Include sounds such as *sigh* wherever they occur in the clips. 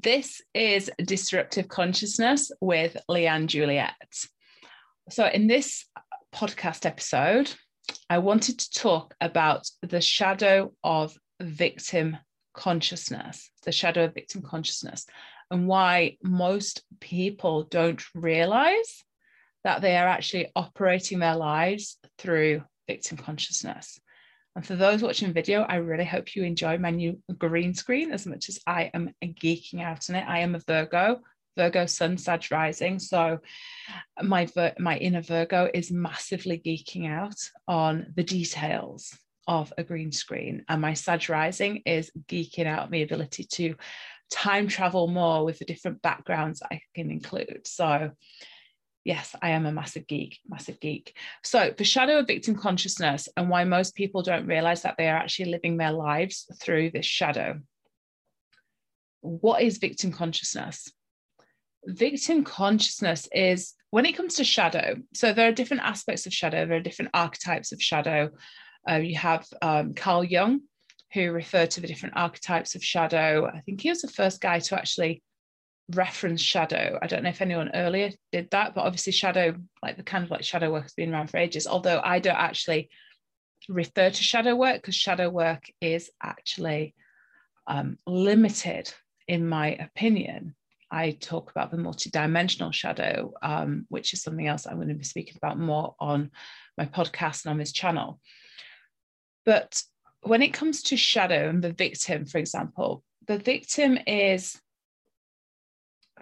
This is Disruptive Consciousness with Leanne Juliet. So, in this podcast episode, I wanted to talk about the shadow of victim consciousness, the shadow of victim consciousness, and why most people don't realize that they are actually operating their lives through victim consciousness. And for those watching video, I really hope you enjoy my new green screen as much as I am geeking out on it. I am a Virgo, Virgo Sun Sag Rising. So my, my inner Virgo is massively geeking out on the details of a green screen. And my Sag Rising is geeking out the ability to time travel more with the different backgrounds I can include. So yes, I am a massive geek, massive geek. So, the shadow of victim consciousness and why most people don't realize that they are actually living their lives through this shadow. What is victim consciousness? Victim consciousness is when it comes to shadow, so there are different aspects of shadow, there are different archetypes of shadow. Uh, you have um, Carl Jung, who referred to the different archetypes of shadow. I think he was the first guy to actually reference shadow. I don't know if anyone earlier did that, but obviously shadow, like the kind of like shadow work has been around for ages. Although I don't actually refer to shadow work because shadow work is actually um, limited, in my opinion. I talk about the multidimensional shadow, um, which is something else I'm going to be speaking about more on my podcast and on this channel. But when it comes to shadow and the victim, for example, the victim is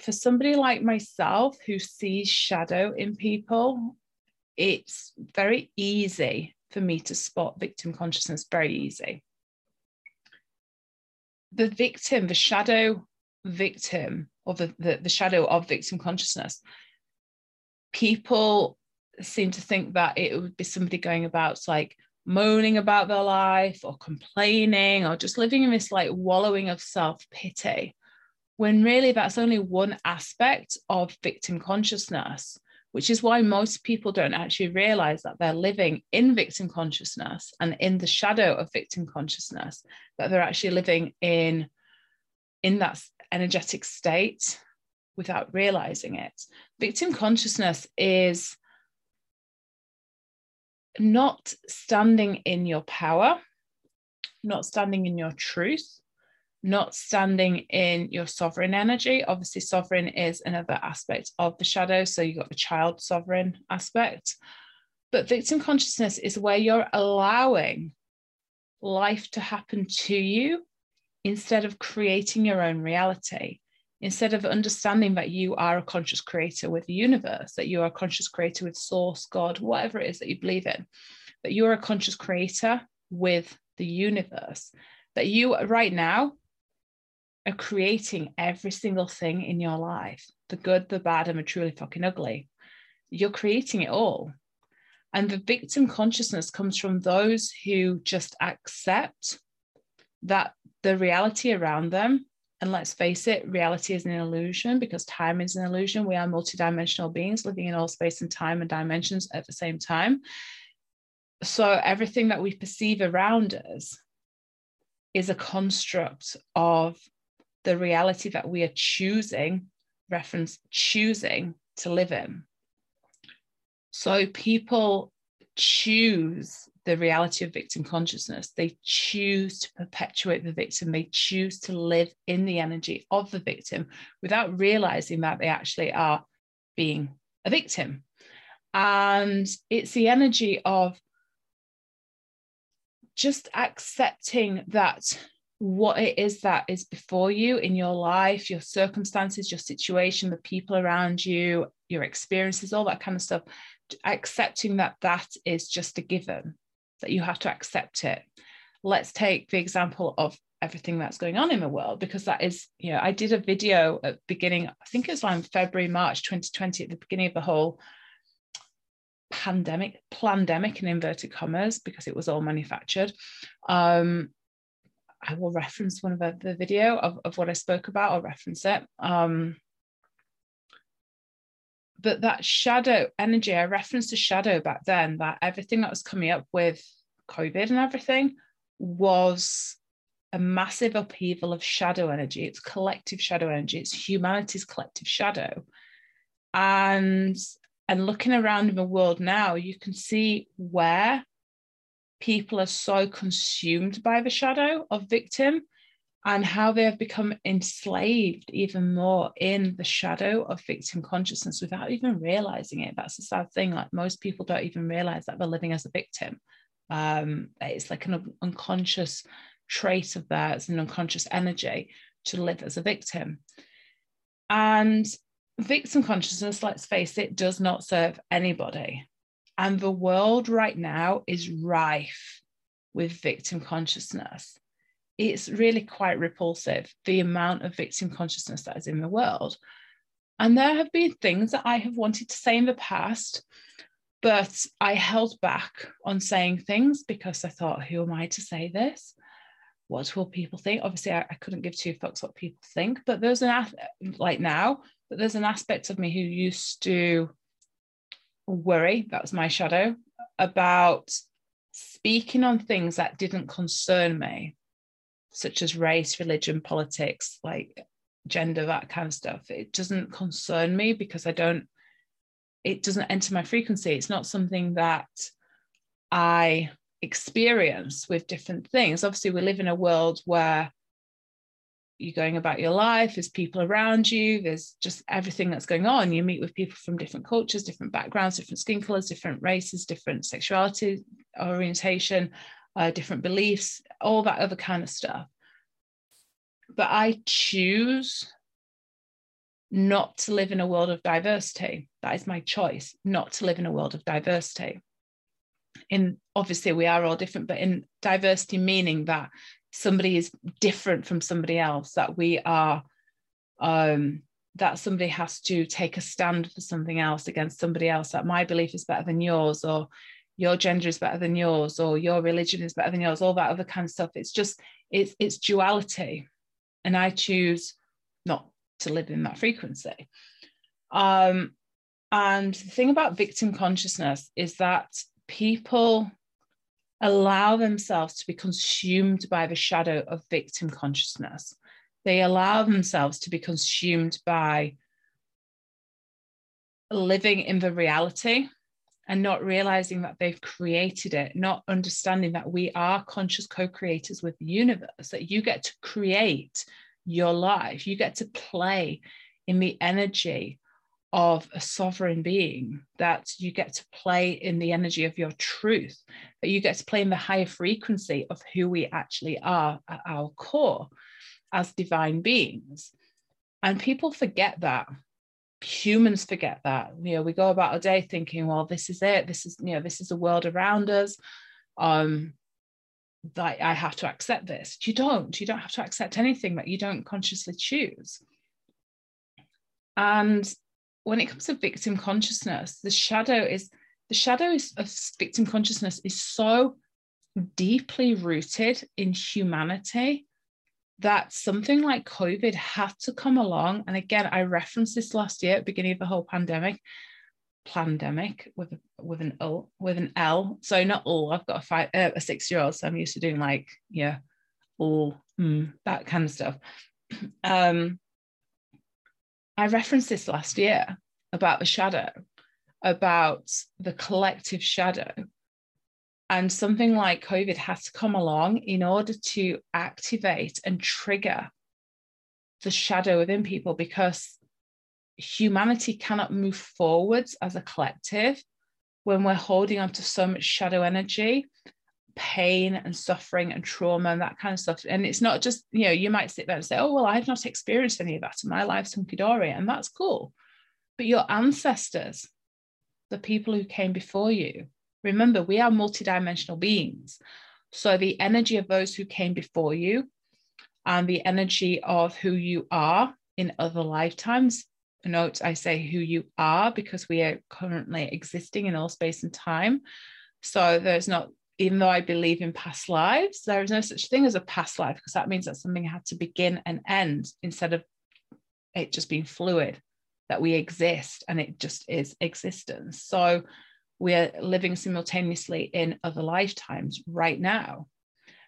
for somebody like myself who sees shadow in people, it's very easy for me to spot victim consciousness, very easy. The victim, the shadow victim, or the, the, the shadow of victim consciousness, people seem to think that it would be somebody going about like moaning about their life or complaining or just living in this like wallowing of self pity when really that's only one aspect of victim consciousness, which is why most people don't actually realize that they're living in victim consciousness and in the shadow of victim consciousness, that they're actually living in, in that energetic state without realizing it. Victim consciousness is not standing in your power, not standing in your truth, not standing in your sovereign energy. Obviously, sovereign is another aspect of the shadow. So you've got the child sovereign aspect. But victim consciousness is where you're allowing life to happen to you instead of creating your own reality. Instead of understanding that you are a conscious creator with the universe, that you are a conscious creator with source, God, whatever it is that you believe in, that you're a conscious creator with the universe, that you right now are creating every single thing in your life the good, the bad, and the truly fucking ugly. You're creating it all. And the victim consciousness comes from those who just accept that the reality around them, and let's face it, reality is an illusion because time is an illusion. We are multidimensional beings living in all space and time and dimensions at the same time. So everything that we perceive around us is a construct of the reality that we are choosing, reference choosing to live in. So people choose the reality of victim consciousness. They choose to perpetuate the victim. They choose to live in the energy of the victim without realizing that they actually are being a victim. And it's the energy of just accepting that what it is that is before you in your life, your circumstances, your situation, the people around you, your experiences, all that kind of stuff, accepting that that is just a given, that you have to accept it. Let's take the example of everything that's going on in the world because that is you know i did a video at beginning i think it was around february march 2020 at the beginning of the whole pandemic pandemic in inverted commas because it was all manufactured um I will reference one of the, video of, of what I spoke about. I'll reference it. Um, but that shadow energy, I referenced a shadow back then, that everything that was coming up with COVID and everything was a massive upheaval of shadow energy. It's collective shadow energy. It's humanity's collective shadow. And and looking around in the world now, you can see where people are so consumed by the shadow of victim and how they have become enslaved even more in the shadow of victim consciousness without even realizing it. That's the sad thing. Like most people don't even realize that they're living as a victim. Um, it's like an unconscious trait of theirs, an unconscious energy to live as a victim. And victim consciousness, let's face it, does not serve anybody. And the world right now is rife with victim consciousness it's really quite repulsive the amount of victim consciousness that is in the world. And there have been things that I have wanted to say in the past, but I held back on saying things because I thought, who am I to say this? What will people think? Obviously, I, I couldn't give two fucks what people think, but there's an like now, but there's an aspect of me who used to worry, that was my shadow, about speaking on things that didn't concern me such as race, religion, politics, like gender, that kind of stuff. It doesn't concern me because I don't, it doesn't enter my frequency. It's not something that I experience with different things. Obviously, we live in a world where you're going about your life, there's people around you, there's just everything that's going on. You meet with people from different cultures, different backgrounds, different skin colors, different races, different sexuality, orientation, uh, different beliefs, all that other kind of stuff. But I choose not to live in a world of diversity. That is my choice, not to live in a world of diversity. In obviously, we are all different, but in diversity, meaning that somebody is different from somebody else, that we are, um, that somebody has to take a stand for something else against somebody else, that my belief is better than yours, or your gender is better than yours or your religion is better than yours all that other kind of stuff. It's just it's it's duality. And i choose not to live in that frequency. Um and the thing about victim consciousness is that people allow themselves to be consumed by the shadow of victim consciousness. They allow themselves to be consumed by living in the reality and not realizing that they've created it, not understanding that we are conscious co creators with the universe, that you get to create your life, you get to play in the energy of a sovereign being, that you get to play in the energy of your truth, that you get to play in the higher frequency of who we actually are at our core as divine beings. And people forget that. Humans forget that. You know we go about our day thinking well this is it. This is you know this is the world around us. Um that i have to accept this. You don't. You don't have to accept anything that you don't consciously choose. And when it comes to victim consciousness the shadow is the shadow is, of victim consciousness is so deeply rooted in humanity that something like COVID had to come along. And again, I referenced this last year at the beginning of the whole pandemic, pandemic with with an L with an L. So not all. I've got a five uh, a six year old, so I'm used to doing like yeah, all mm, that kind of stuff. *clears throat* Um, I referenced this last year about the shadow, about the collective shadow. And something like COVID has to come along in order to activate and trigger the shadow within people because humanity cannot move forwards as a collective when we're holding on to so much shadow energy pain and suffering and trauma and that kind of stuff and it's not just you know you might sit there and say oh well i've not experienced any of that in my life's hunky-dory and that's cool but your ancestors the people who came before you Remember, we are multidimensional beings. So the energy of those who came before you and the energy of who you are in other lifetimes. Note I say who you are because we are currently existing in all space and time. So there's not, even though I believe in past lives, there is no such thing as a past life because that means that something had to begin and end instead of it just being fluid, that we exist and it just is existence. So we're living simultaneously in other lifetimes right now.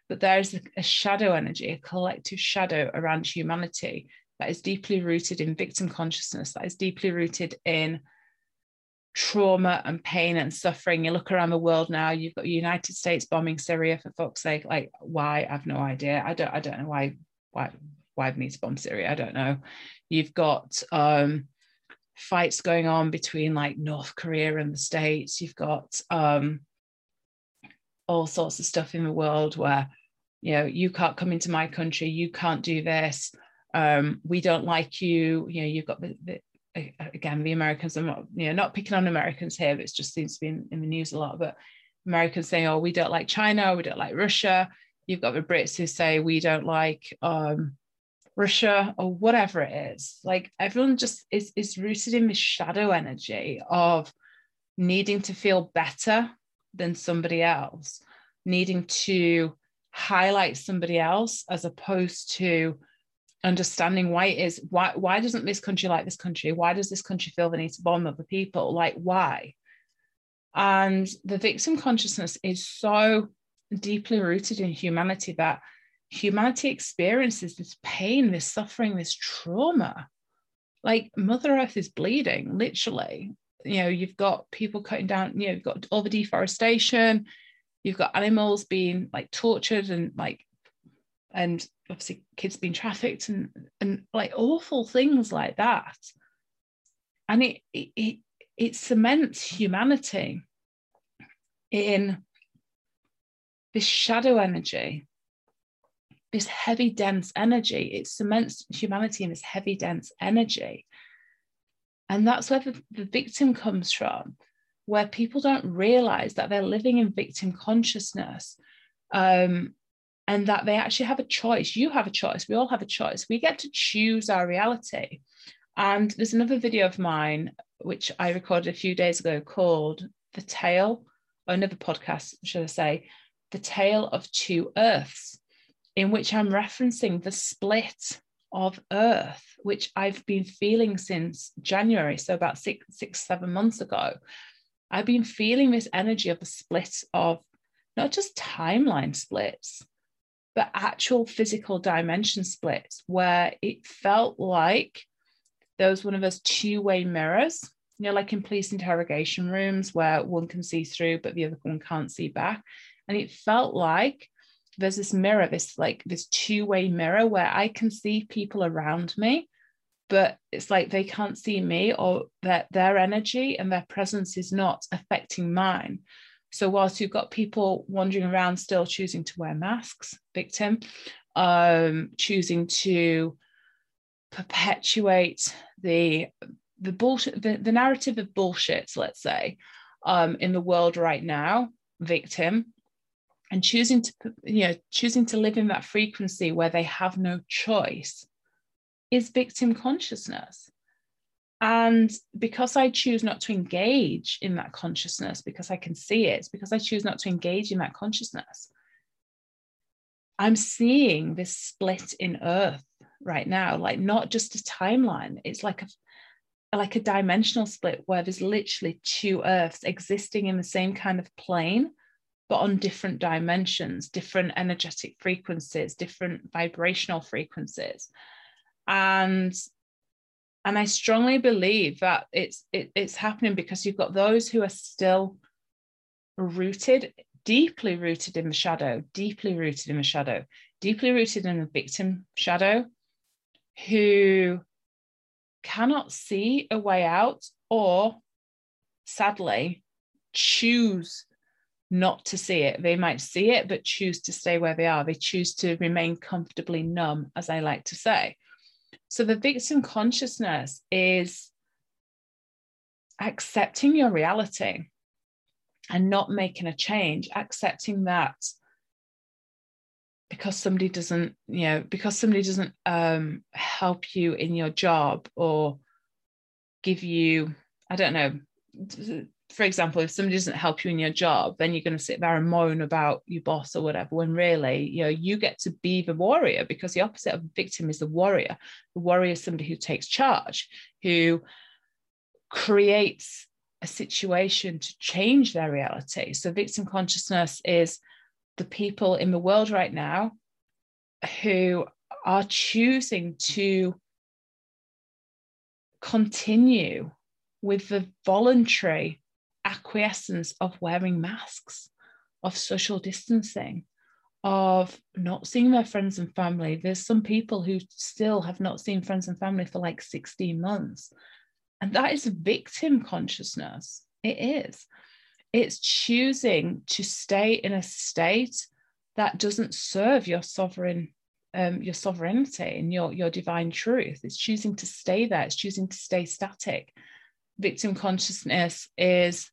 but there is a, a shadow energy, a collective shadow around humanity that is deeply rooted in victim consciousness, that is deeply rooted in trauma and pain and suffering. You look around the world now, you've got United States bombing Syria for fuck's sake. Like, why? I've no idea. I don't I don't know why why why they need to bomb Syria. I don't know. You've got um fights going on between like North Korea and the States. You've got um all sorts of stuff in the world where you know you can't come into my country, you can't do this. Um, we don't like you. You know, you've got the, the again, the Americans, I'm not, you know, not picking on Americans here, but it just seems to be in, in, the news a lot. But Americans saying, oh, we don't like China, we don't like Russia. You've got the Brits who say we don't like um, Russia or whatever it is. Like everyone just is, is rooted in this shadow energy of needing to feel better than somebody else, needing to highlight somebody else as opposed to understanding why it is why why doesn't this country like this country? Why does this country feel the need to bomb other people? Like why? And the victim consciousness is so deeply rooted in humanity that humanity experiences this pain this suffering this trauma. Like mother earth is bleeding literally. You know you've got people cutting down you know you've got all the deforestation. You've got animals being like tortured and like and obviously kids being trafficked and and like awful things like that. And it it it cements humanity in this shadow energy this heavy dense energy. It cements humanity in this heavy dense energy. And that's where the, the victim comes from where people don't realize that they're living in victim consciousness. Um, and that they actually have a choice. You have a choice. We all have a choice. We get to choose our reality. And there's another video of mine, which I recorded a few days ago called The Tale, or another podcast, should I say, The Tale of Two Earths, in which I'm referencing the split of Earth, which I've been feeling since January, so about six, six, seven months ago. I've been feeling this energy of the split of not just timeline splits, but actual physical dimension splits where it felt like there was one of those two-way mirrors you know like in police interrogation rooms where one can see through but the other one can't see back. And it felt like there's this mirror this like this two-way mirror where i can see people around me but it's like they can't see me or that their energy and their presence is not affecting mine so whilst you've got people wandering around still choosing to wear masks, victim, um, choosing to perpetuate the the bullshit, the, the narrative of bullshit, let's say, um, in the world right now, victim, and choosing to you know choosing to live in that frequency where they have no choice is victim consciousness and because I choose not to engage in that consciousness, because I can see it, because I choose not to engage in that consciousness, I'm seeing this split in earth right now, like not just a timeline. It's like a like a dimensional split where there's literally two earths existing in the same kind of plane, but on different dimensions, different energetic frequencies, different vibrational frequencies. And and I strongly believe that it's it, it's happening because you've got those who are still rooted, deeply rooted in the shadow, deeply rooted in the shadow, deeply rooted in the victim shadow, who cannot see a way out or sadly choose not to see it. They might see it, but choose to stay where they are. They choose to remain comfortably numb, as I like to say. So the victim consciousness is accepting your reality and not making a change, accepting that because somebody doesn't, you know, because somebody doesn't um, help you in your job or give you, I don't know, for example, if somebody doesn't help you in your job, then you're going to sit there and moan about your boss or whatever. When really, you know, you get to be the warrior because the opposite of a victim is the warrior. The warrior is somebody who takes charge, who creates a situation to change their reality. So victim consciousness is the people in the world right now who are choosing to continue with the voluntary acquiescence of wearing masks, of social distancing, of not seeing their friends and family. There's some people who still have not seen friends and family for like 16 months. And that is victim consciousness. It is. It's choosing to stay in a state that doesn't serve your sovereign um, your sovereignty and your your divine truth. It's choosing to stay there. It's choosing to stay static. Victim consciousness is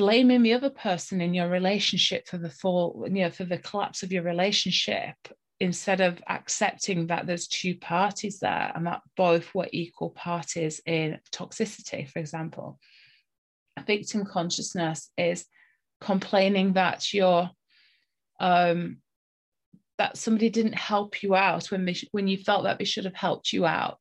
blaming the other person in your relationship for the fall, you know, for the collapse of your relationship instead of accepting that there's two parties there and that both were equal parties in toxicity, for example. Victim consciousness is complaining that you're um, that somebody didn't help you out when they, when you felt that they should have helped you out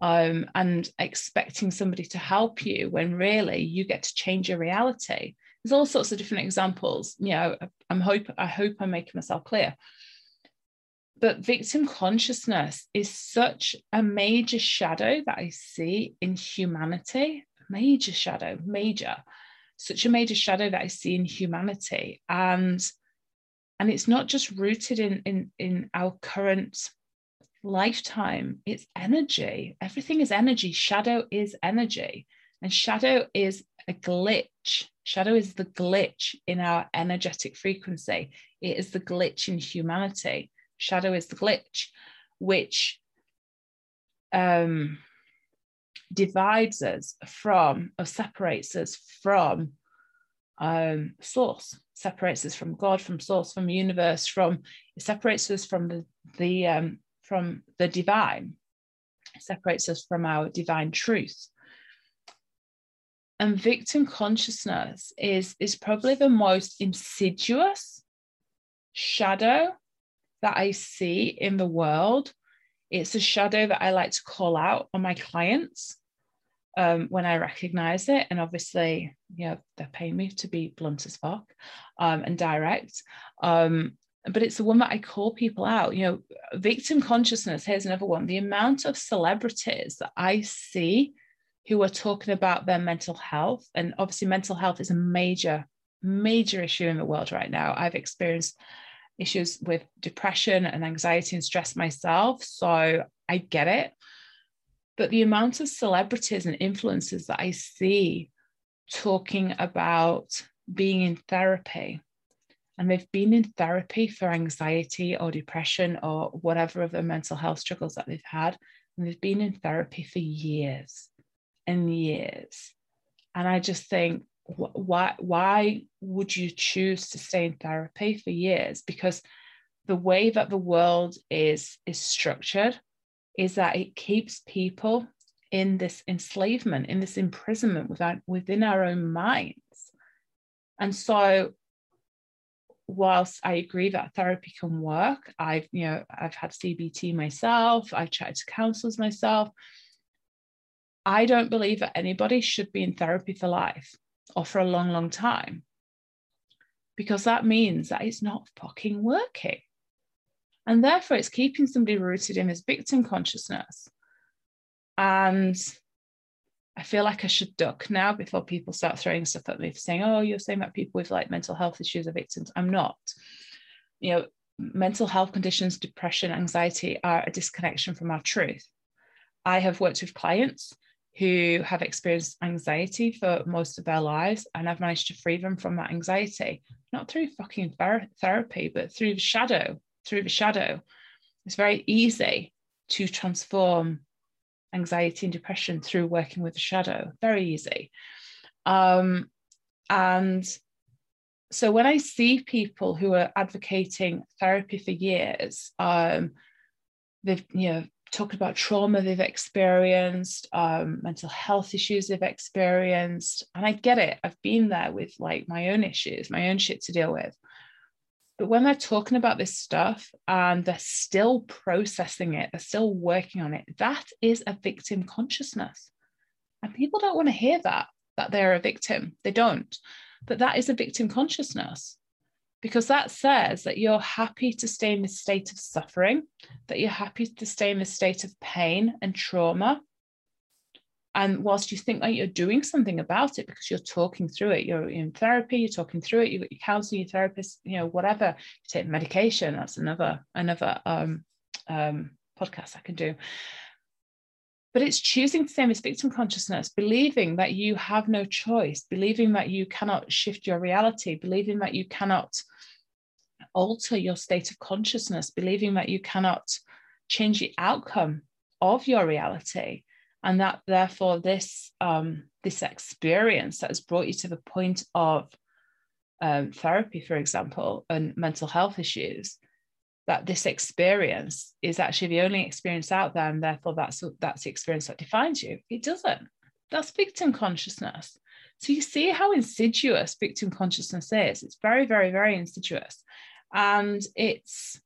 um, and expecting somebody to help you when really you get to change your reality. There's all sorts of different examples. You know i'm hope i hope i'm making myself clear. But victim consciousness is such a major shadow that i see in humanity major shadow major such a major shadow that i see in humanity. And and it's not just rooted in in in our current lifetime it's energy. Everything is energy. Shadow is energy. And shadow is a glitch. Shadow is the glitch in our energetic frequency. It is the glitch in humanity. Shadow is the glitch which um, divides us from or separates us from um, source. Separates us from god from source from universe from it separates us from the, the um, from the divine, separates us from our divine truth. And victim consciousness is, is probably the most insidious shadow that I see in the world. It's a shadow that I like to call out on my clients um, when I recognize it. And obviously, you know, they're paying me to be blunt as fuck um, and direct. Um, but it's the one that I call people out. You know, victim consciousness. Here's another one. The amount of celebrities that I see who are talking about their mental health, and obviously, mental health is a major, major issue in the world right now. I've experienced issues with depression and anxiety and stress myself, so I get it. But the amount of celebrities and influencers that I see talking about being in therapy and they've been in therapy for anxiety or depression or whatever of other mental health struggles that they've had. And they've been in therapy for years and years. And I just think, why, why would you choose to stay in therapy for years? Because the way that the world is, is structured is that it keeps people in this enslavement, in this imprisonment within our own minds. And so whilst I agree that therapy can work, I've you know I've had CBT myself, I've chatted to counselors myself. I don't believe that anybody should be in therapy for life or for a long, long time because that means that it's not fucking working. And therefore, it's keeping somebody rooted in this victim consciousness. And I feel like I should duck now before people start throwing stuff at me for saying, oh, you're saying that people with like mental health issues are victims. I'm not. You know, mental health conditions, depression, anxiety are a disconnection from our truth. I have worked with clients who have experienced anxiety for most of their lives, and I've managed to free them from that anxiety, not through fucking ther- therapy, but through the shadow. Through the shadow. It's very easy to transform anxiety and depression through working with the shadow. Very easy. Um, and so when I see people who are advocating therapy for years, um, they've you know talked about trauma they've experienced, um, mental health issues they've experienced, and I get it. I've been there with like my own issues, my own shit to deal with. But when they're talking about this stuff and they're still processing it, they're still working on it, that is a victim consciousness. And people don't want to hear that, that they're a victim. They don't. But that is a victim consciousness. because that says that you're happy to stay in this state of suffering, that you're happy to stay in this state of pain and trauma. And whilst you think that you're doing something about it because you're talking through it, you're in therapy, you're talking through it, you've got your counseling, your therapist, you know, whatever, you take medication, that's another, another um, um, podcast I can do. But it's choosing to stay in victim consciousness, believing that you have no choice, believing that you cannot shift your reality, believing that you cannot alter your state of consciousness, believing that you cannot change the outcome of your reality. And that therefore this um, this experience that has brought you to the point of um, therapy, for example, and mental health issues, that this experience is actually the only experience out there, and therefore that's that's the experience that defines you. It doesn't. That's victim consciousness. So you see how insidious victim consciousness is. It's very, very, very insidious. And it's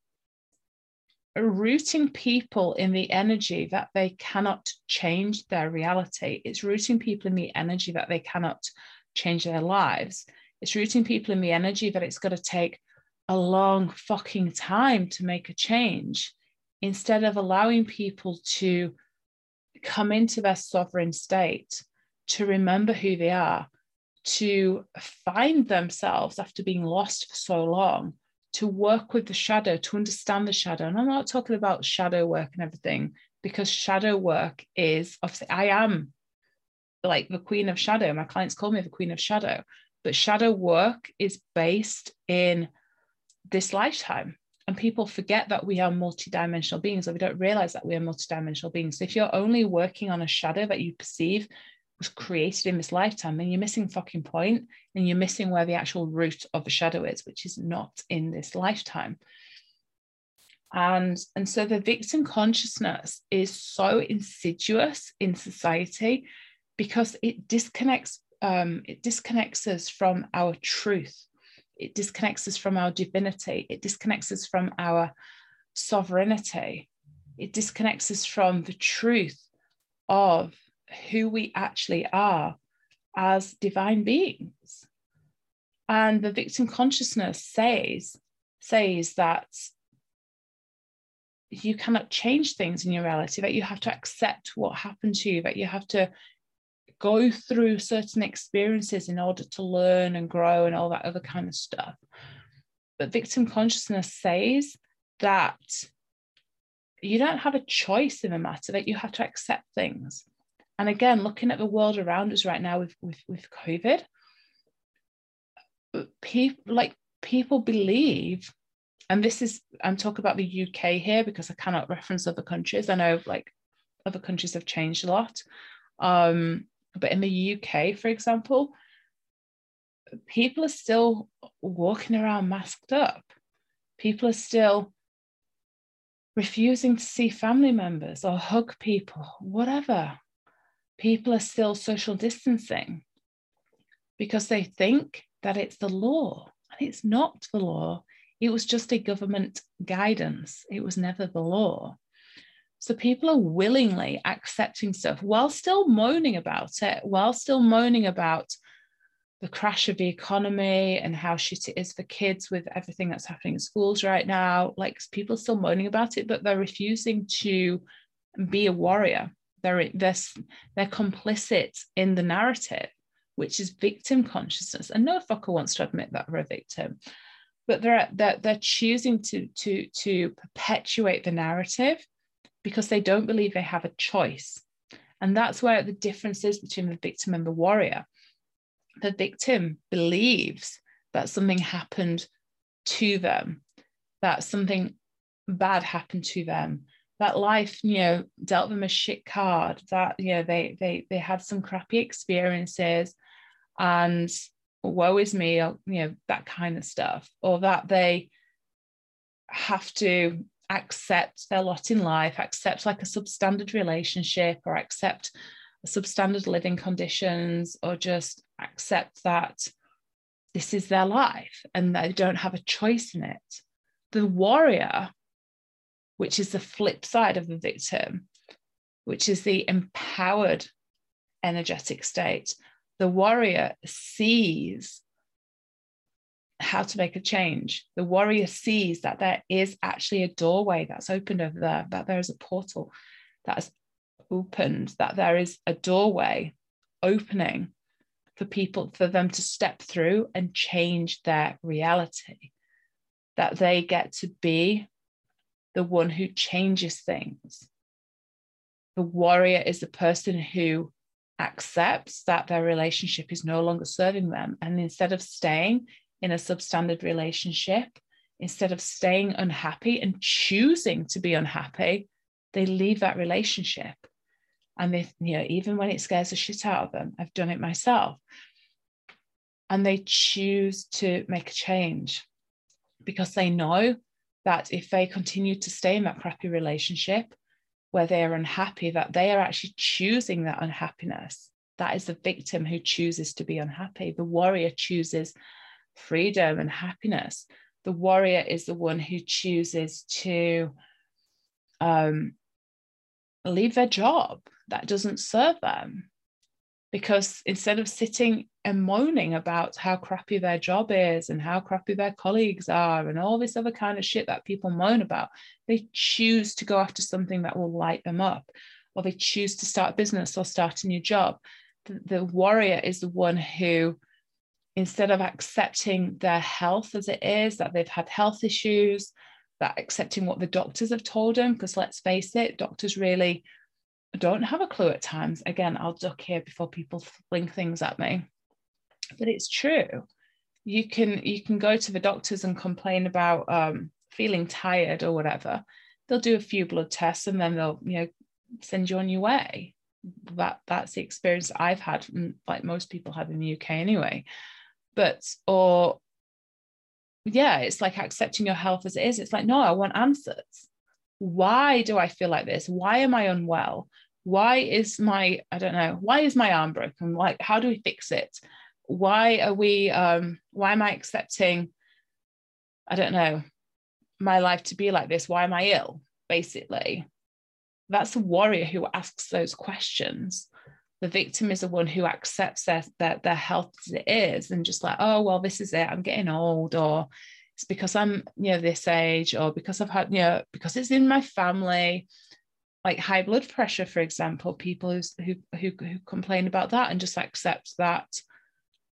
rooting people in the energy that they cannot change their reality. It's rooting people in the energy that they cannot change their lives. It's rooting people in the energy that it's got to take a long fucking time to make a change instead of allowing people to come into their sovereign state, to remember who they are, to find themselves after being lost for so long to work with the shadow, to understand the shadow. And I'm not talking about shadow work and everything, because shadow work is obviously, I am like the queen of shadow. My clients call me the queen of shadow, but shadow work is based in this lifetime. And people forget that we are multidimensional beings, or we don't realize that we are multidimensional beings. So if you're only working on a shadow that you perceive was created in this lifetime, then you're missing fucking point and you're missing where the actual root of the shadow is, which is not in this lifetime. And, and so the victim consciousness is so insidious in society because it disconnects um, it disconnects us from our truth. It disconnects us from our divinity. It disconnects us from our sovereignty. It disconnects us from the truth of who we actually are as divine beings. And the victim consciousness says, says that you cannot change things in your reality, that you have to accept what happened to you, that you have to go through certain experiences in order to learn and grow and all that other kind of stuff. But victim consciousness says that you don't have a choice in the matter, that you have to accept things. And again, looking at the world around us right now with, with, with COVID, people like people believe, and this is I'm talking about the UK here because I cannot reference other countries. I know like other countries have changed a lot. Um, but in the UK, for example, people are still walking around masked up. People are still refusing to see family members or hug people, whatever people are still social distancing because they think that it's the law. And it's not the law. It was just a government guidance. It was never the law. So people are willingly accepting stuff while still moaning about it, while still moaning about the crash of the economy and how shit it is for kids with everything that's happening in schools right now. Like people are still moaning about it, but they're refusing to be a warrior they're, they're, they're complicit in the narrative, which is victim consciousness. And no fucker wants to admit that they're a victim, but they're, they're, they're choosing to, to, to perpetuate the narrative because they don't believe they have a choice. And that's where the difference is between the victim and the warrior. The victim believes that something happened to them, that something bad happened to them, that life you know dealt them a shit card that you know they they they had some crappy experiences and woe is me or you know that kind of stuff or that they have to accept their lot in life accept like a substandard relationship or accept substandard living conditions or just accept that this is their life and they don't have a choice in it. The warrior which is the flip side of the victim, which is the empowered energetic state. The warrior sees how to make a change. The warrior sees that there is actually a doorway that's opened over there, that there is a portal that has opened, that there is a doorway opening for people, for them to step through and change their reality, that they get to be the one who changes things. The warrior is the person who accepts that their relationship is no longer serving them. And instead of staying in a substandard relationship, instead of staying unhappy and choosing to be unhappy, they leave that relationship. And they, you know, even when it scares the shit out of them, I've done it myself. And they choose to make a change because they know that if they continue to stay in that crappy relationship where they are unhappy, that they are actually choosing that unhappiness. That is the victim who chooses to be unhappy. The warrior chooses freedom and happiness. The warrior is the one who chooses to um, leave their job that doesn't serve them. Because instead of sitting and moaning about how crappy their job is and how crappy their colleagues are and all this other kind of shit that people moan about, they choose to go after something that will light them up, or they choose to start a business or start a new job. The, the warrior is the one who instead of accepting their health as it is, that they've had health issues, that accepting what the doctors have told them, because let's face it, doctors really don't have a clue at times. Again, I'll duck here before people fling things at me. But it's true. You can you can go to the doctors and complain about um, feeling tired or whatever. They'll do a few blood tests and then they'll you know send you on your way. That that's the experience I've had, like most people have in the UK anyway but or yeah it's like accepting your health as it is it's like no i want answers why do i feel like this why am i unwell why is my i don't know why is my arm broken? Like how do we fix it? Why are we um why am i accepting i don't know my life to be like this? Why am i ill basically? That's a warrior who asks those questions. The victim is the one who accepts their, their, their health as it is and just like, oh, well, this is it. I'm getting old, or it's because I'm, you know, this age, or because I've had, you know, because it's in my family. Like high blood pressure, for example, people who, who, who complain about that and just accept that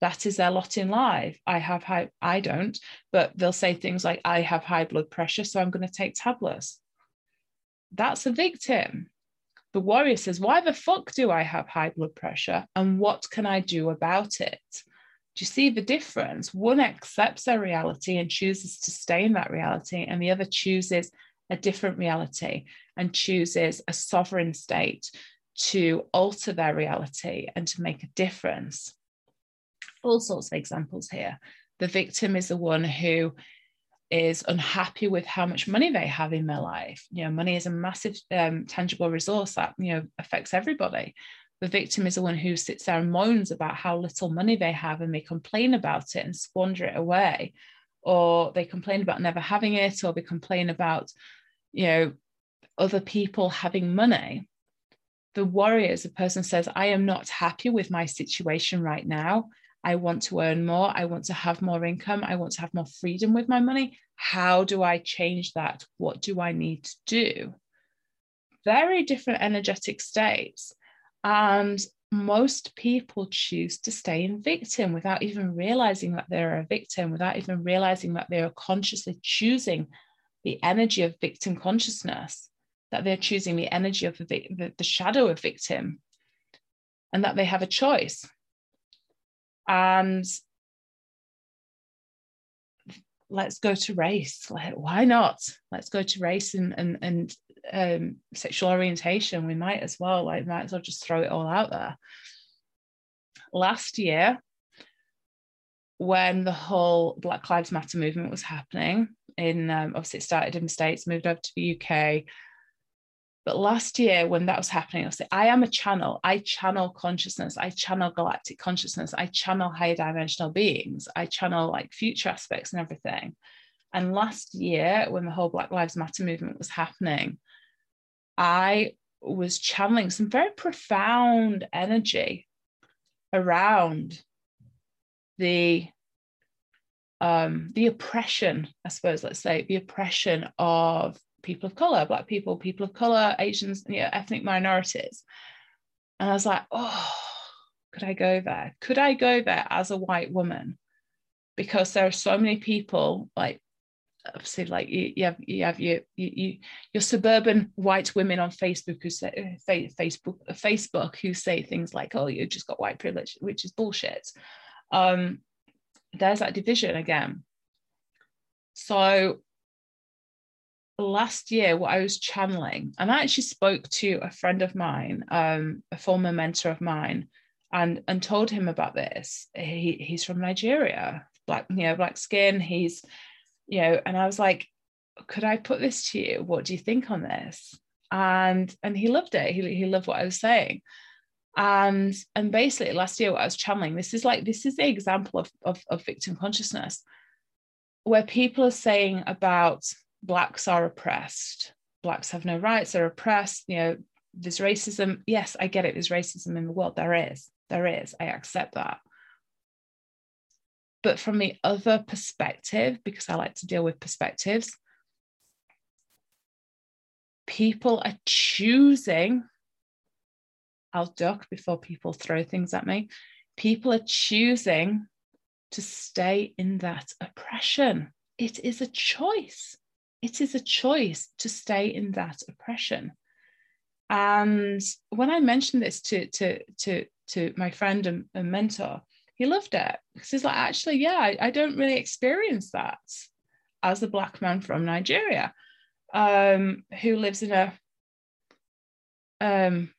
that is their lot in life. I have high, I don't, but they'll say things like, I have high blood pressure, so I'm going to take tablets. That's a victim. The warrior says, Why the fuck do I have high blood pressure? And what can I do about it? Do you see the difference? One accepts their reality and chooses to stay in that reality, and the other chooses a different reality and chooses a sovereign state to alter their reality and to make a difference. All sorts of examples here. The victim is the one who is unhappy with how much money they have in their life. You know, money is a massive um, tangible resource that you know affects everybody. The victim is the one who sits there and moans about how little money they have and they complain about it and squander it away, or they complain about never having it, or they complain about, you know, other people having money. The warrior is a person says, I am not happy with my situation right now. I want to earn more. I want to have more income. I want to have more freedom with my money. How do I change that? What do I need to do? Very different energetic states. And most people choose to stay in victim without even realizing that they're a victim, without even realizing that they are consciously choosing the energy of victim consciousness, that they're choosing the energy of the, the, the shadow of victim, and that they have a choice. And let's go to race. Why not? Let's go to race and and, and um, sexual orientation. We might as well like might as well just throw it all out there. Last year when the whole black lives matter movement was happening in um, obviously it started in the states moved over to the uk but last year, when that was happening, I said, I am a channel. I channel consciousness. I channel galactic consciousness. I channel higher dimensional beings. I channel like future aspects and everything. And last year, when the whole Black Lives Matter movement was happening, I was channeling some very profound energy around the um, the oppression, I suppose, let's say, the oppression of people of color, black people, people of color, Asians, you know, ethnic minorities. And I was like, oh, could I go there? Could I go there as a white woman? Because there are so many people like obviously like you, you have you have your you, you, your suburban white women on Facebook who say Facebook Facebook who say things like oh you just got white privilege which is bullshit um there's that division again so last year what I was channeling and I actually spoke to a friend of mine um a former mentor of mine and and told him about this he he's from Nigeria black you know black skin he's you know, and I was like, could I put this to you? What do you think on this? And and he loved it. He, he loved what I was saying. And and basically last year what I was channeling, this is like this is the example of, of, of victim consciousness, where people are saying about blacks are oppressed, blacks have no rights, they're oppressed, you know, there's racism. Yes, I get it, there's racism in the world. There is, there is. I accept that. But from the other perspective, because I like to deal with perspectives, people are choosing, I'll duck before people throw things at me. People are choosing to stay in that oppression. It is a choice. It is a choice to stay in that oppression. And when I mentioned this to, to, to, to my friend and, and mentor, he loved it because he's like, actually, yeah, I, I don't really experience that as a black man from Nigeria um, who lives in a um,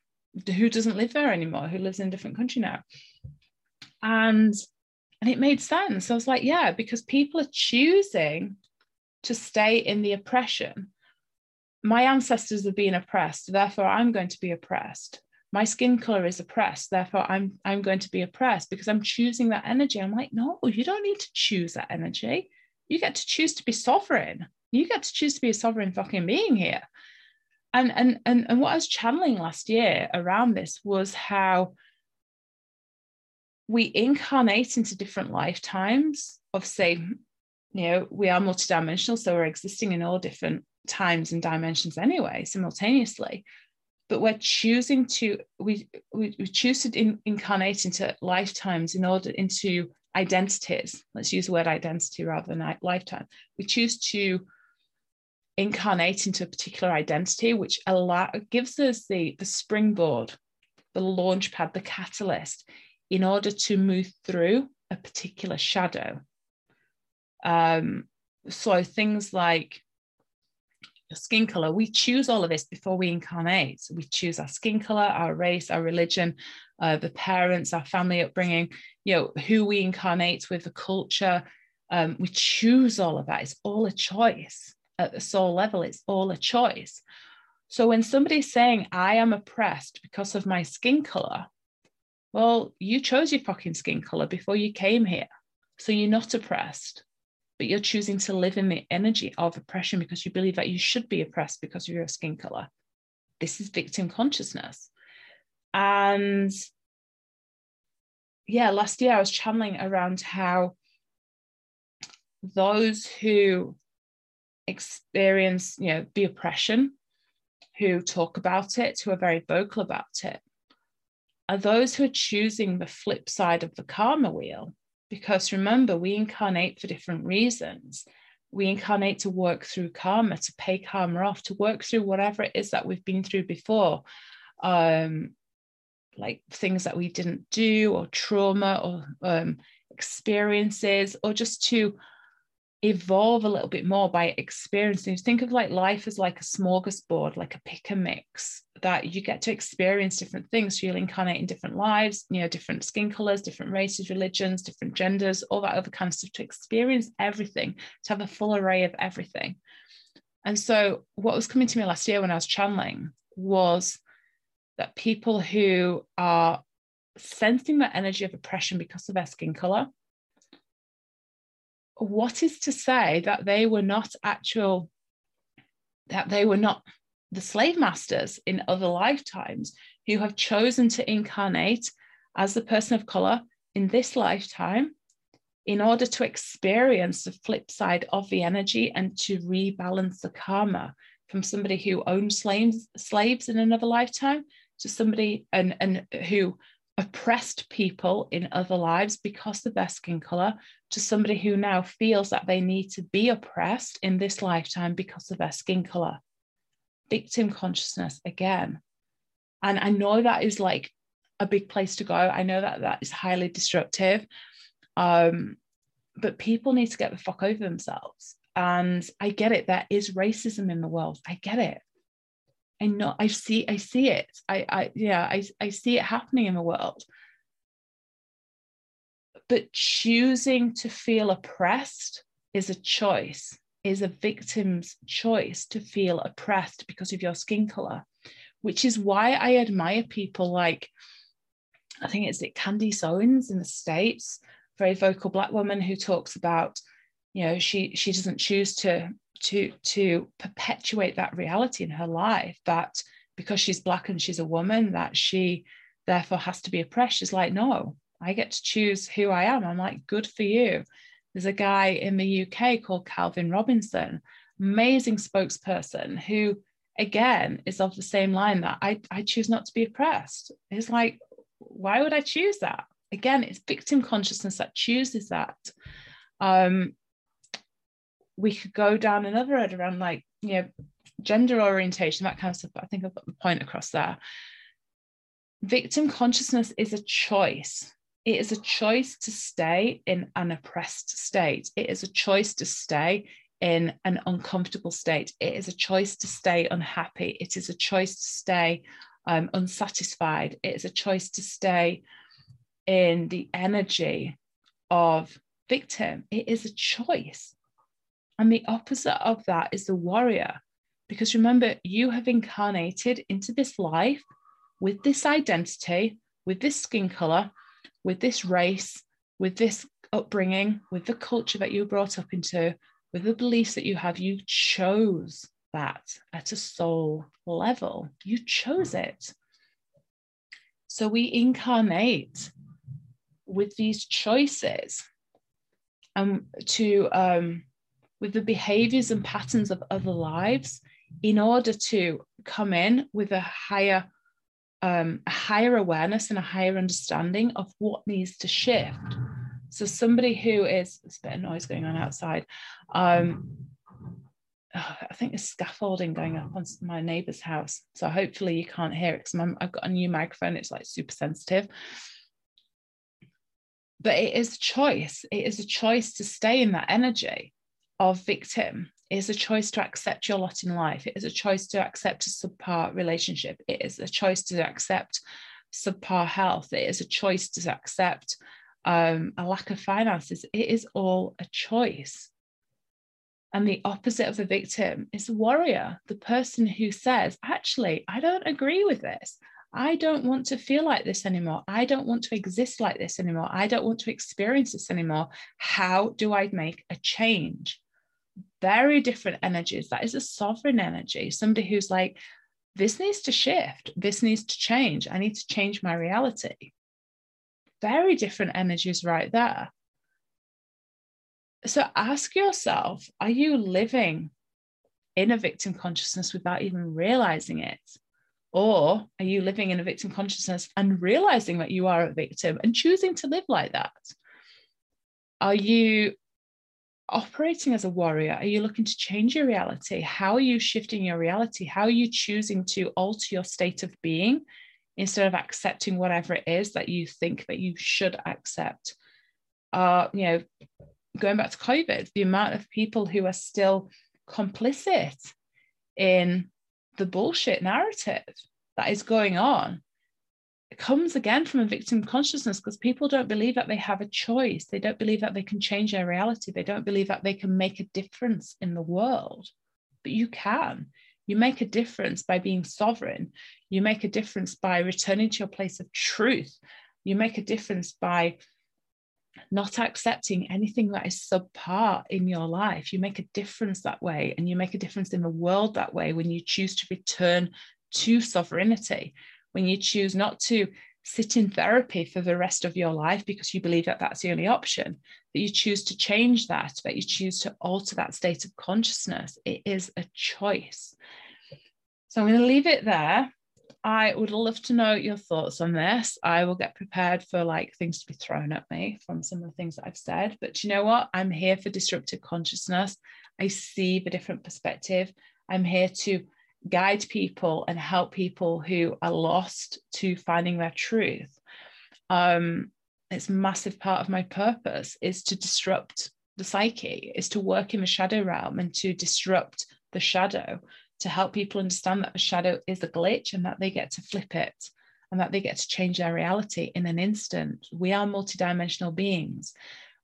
who doesn't live there anymore, who lives in a different country now. And and it made sense. I was like, yeah, because people are choosing to stay in the oppression. My ancestors have been oppressed, therefore I'm going to be oppressed my skin color is oppressed therefore i'm i'm going to be oppressed because i'm choosing that energy i'm like no you don't need to choose that energy you get to choose to be sovereign you get to choose to be a sovereign fucking being here and and and, and what i was channeling last year around this was how we incarnate into different lifetimes of say you know we are multidimensional so we're existing in all different times and dimensions anyway simultaneously. But we're choosing to we we, we choose to in, incarnate into lifetimes in order into identities. Let's use the word identity rather than lifetime. We choose to incarnate into a particular identity which allow gives us the the springboard the launch pad the catalyst in order to move through a particular shadow um so things like your skin color. We choose all of this before we incarnate. we choose our skin color, our race, our religion, uh, the parents, our family upbringing, you know, who we incarnate with, the culture. Um, we choose all of that. It's all a choice at the soul level. It's all a choice. So when somebody's saying, I am oppressed because of my skin color, well, you chose your fucking skin color before you came here. So you're not oppressed but you're choosing to live in the energy of oppression because you believe that you should be oppressed because of your skin color. This is victim consciousness. And yeah, last year I was channeling around how those who experience, you know, the oppression, who talk about it, who are very vocal about it, are those who are choosing the flip side of the karma wheel because remember, we incarnate for different reasons. We incarnate to work through karma, to pay karma off, to work through whatever it is that we've been through before. Um, like things that we didn't do, or trauma, or um, experiences, or just to evolve a little bit more by experiencing. Think of like life as like a smorgasbord, like a pick and mix that you get to experience different things. So you'll incarnate in different lives, you know, different skin colors, different races, religions, different genders, all that other kind of stuff to experience everything, to have a full array of everything. And so what was coming to me last year when I was channeling was that people who are sensing that energy of oppression because of their skin color what is to say that they were not actual, that they were not the slave masters in other lifetimes who have chosen to incarnate as the person of color in this lifetime in order to experience the flip side of the energy and to rebalance the karma from somebody who owned slaves slaves in another lifetime to somebody and, and who oppressed people in other lives because of their skin color to somebody who now feels that they need to be oppressed in this lifetime because of their skin color victim consciousness again and i know that is like a big place to go i know that that is highly destructive um, but people need to get the fuck over themselves. And I get it. There is racism in the world. I get it. I know. I see. I see it. I. I. Yeah. I. I see it happening in the world. But choosing to feel oppressed is a choice. Is a victim's choice to feel oppressed because of your skin color, which is why I admire people like. I think it's it Candace Owens in the States very vocal black woman who talks about you know she she doesn't choose to to to perpetuate that reality in her life that because she's black and she's a woman that she therefore has to be oppressed. She's like no i get to choose who i am. I'm like good for you. There's a guy in the uk called calvin robinson amazing spokesperson who again is of the same line that i i choose not to be oppressed. It's like why would i choose that? Again, it's victim consciousness that chooses that. Um, we could go down another road around like, you know, gender orientation, that kind of stuff. But I think I've got the point across there. Victim consciousness is a choice. It is a choice to stay in an oppressed state. It is a choice to stay in an uncomfortable state. It is a choice to stay unhappy. It is a choice to stay um, unsatisfied. It is a choice to stay in the energy of victim. It is a choice. And the opposite of that is the warrior. Because remember, you have incarnated into this life with this identity, with this skin color, with this race, with this upbringing, with the culture that you were brought up into, with the beliefs that you have. You chose that at a soul level. You chose it. So we incarnate with these choices and to um, with the behaviors and patterns of other lives in order to come in with a higher um, a higher awareness and a higher understanding of what needs to shift so somebody who is there's a bit of noise going on outside um, *sighs* I think there's scaffolding going up on my neighbour's house. So hopefully you can't hear it because I've got a new microphone. It's like super sensitive but it is a choice. It is a choice to stay in that energy of victim. Is a choice to accept your lot in life. It is a choice to accept a subpar relationship. It is a choice to accept subpar health. It is a choice to accept um, a lack of finances. It is all a choice. And the opposite of the victim is the warrior, the person who says, actually, I don't agree with this. I don't want to feel like this anymore. I don't want to exist like this anymore. I don't want to experience this anymore. How do I make a change? Very different energies. That is a sovereign energy, somebody who's like, this needs to shift. This needs to change. I need to change my reality. Very different energies right there. So ask yourself are you living in a victim consciousness without even realizing it? Or are you living in a victim consciousness and realizing that you are a victim and choosing to live like that? Are you operating as a warrior? Are you looking to change your reality? How are you shifting your reality? How are you choosing to alter your state of being instead of accepting whatever it is that you think that you should accept? Uh, you know, going back to COVID, the amount of people who are still complicit in the bullshit narrative that is going on comes again from a victim consciousness because people don't believe that they have a choice. They don't believe that they can change their reality. They don't believe that they can make a difference in the world. But you can. You make a difference by being sovereign. You make a difference by returning to your place of truth. You make a difference by not accepting anything that is subpar in your life. You make a difference that way, and you make a difference in the world that way when you choose to return to sovereignty, when you choose not to sit in therapy for the rest of your life because you believe that that's the only option, that you choose to change that, that you choose to alter that state of consciousness. It is a choice. So I'm going to leave it there. I would love to know your thoughts on this. I will get prepared for like things to be thrown at me from some of the things that I've said. But you know what? I'm here for disruptive consciousness. I see the different perspective. I'm here to guide people and help people who are lost to finding their truth. Um, it's a massive part of my purpose is to disrupt the psyche, is to work in the shadow realm and to disrupt the shadow, to help people understand that the shadow is a glitch and that they get to flip it and that they get to change their reality in an instant. We are multidimensional beings.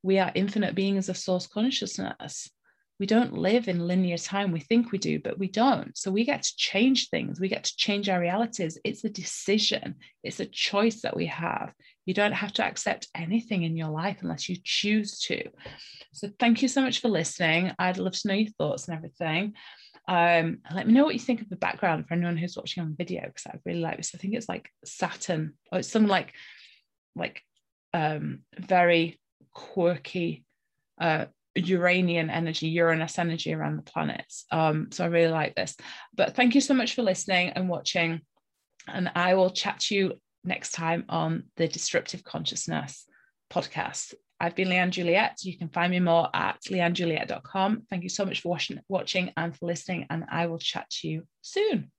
We are infinite beings of source consciousness we don't live in linear time. We think we do, but we don't. So we get to change things. We get to change our realities. It's a decision, it's a choice that we have. You don't have to accept anything in your life unless you choose to. So thank you so much for listening. I'd love to know your thoughts and everything. Um, let me know what you think of the background for anyone who's watching on video because I really like this. I think it's like Saturn or it's some like like um very quirky uh Uranian energy, Uranus energy around the planets. Um, so I really like this. But thank you so much for listening and watching. And I will chat to you next time on the Disruptive Consciousness podcast. I've been Leanne Juliet. You can find me more at leannejuliet.com. Thank you so much for watching, watching and for listening, and I will chat to you soon.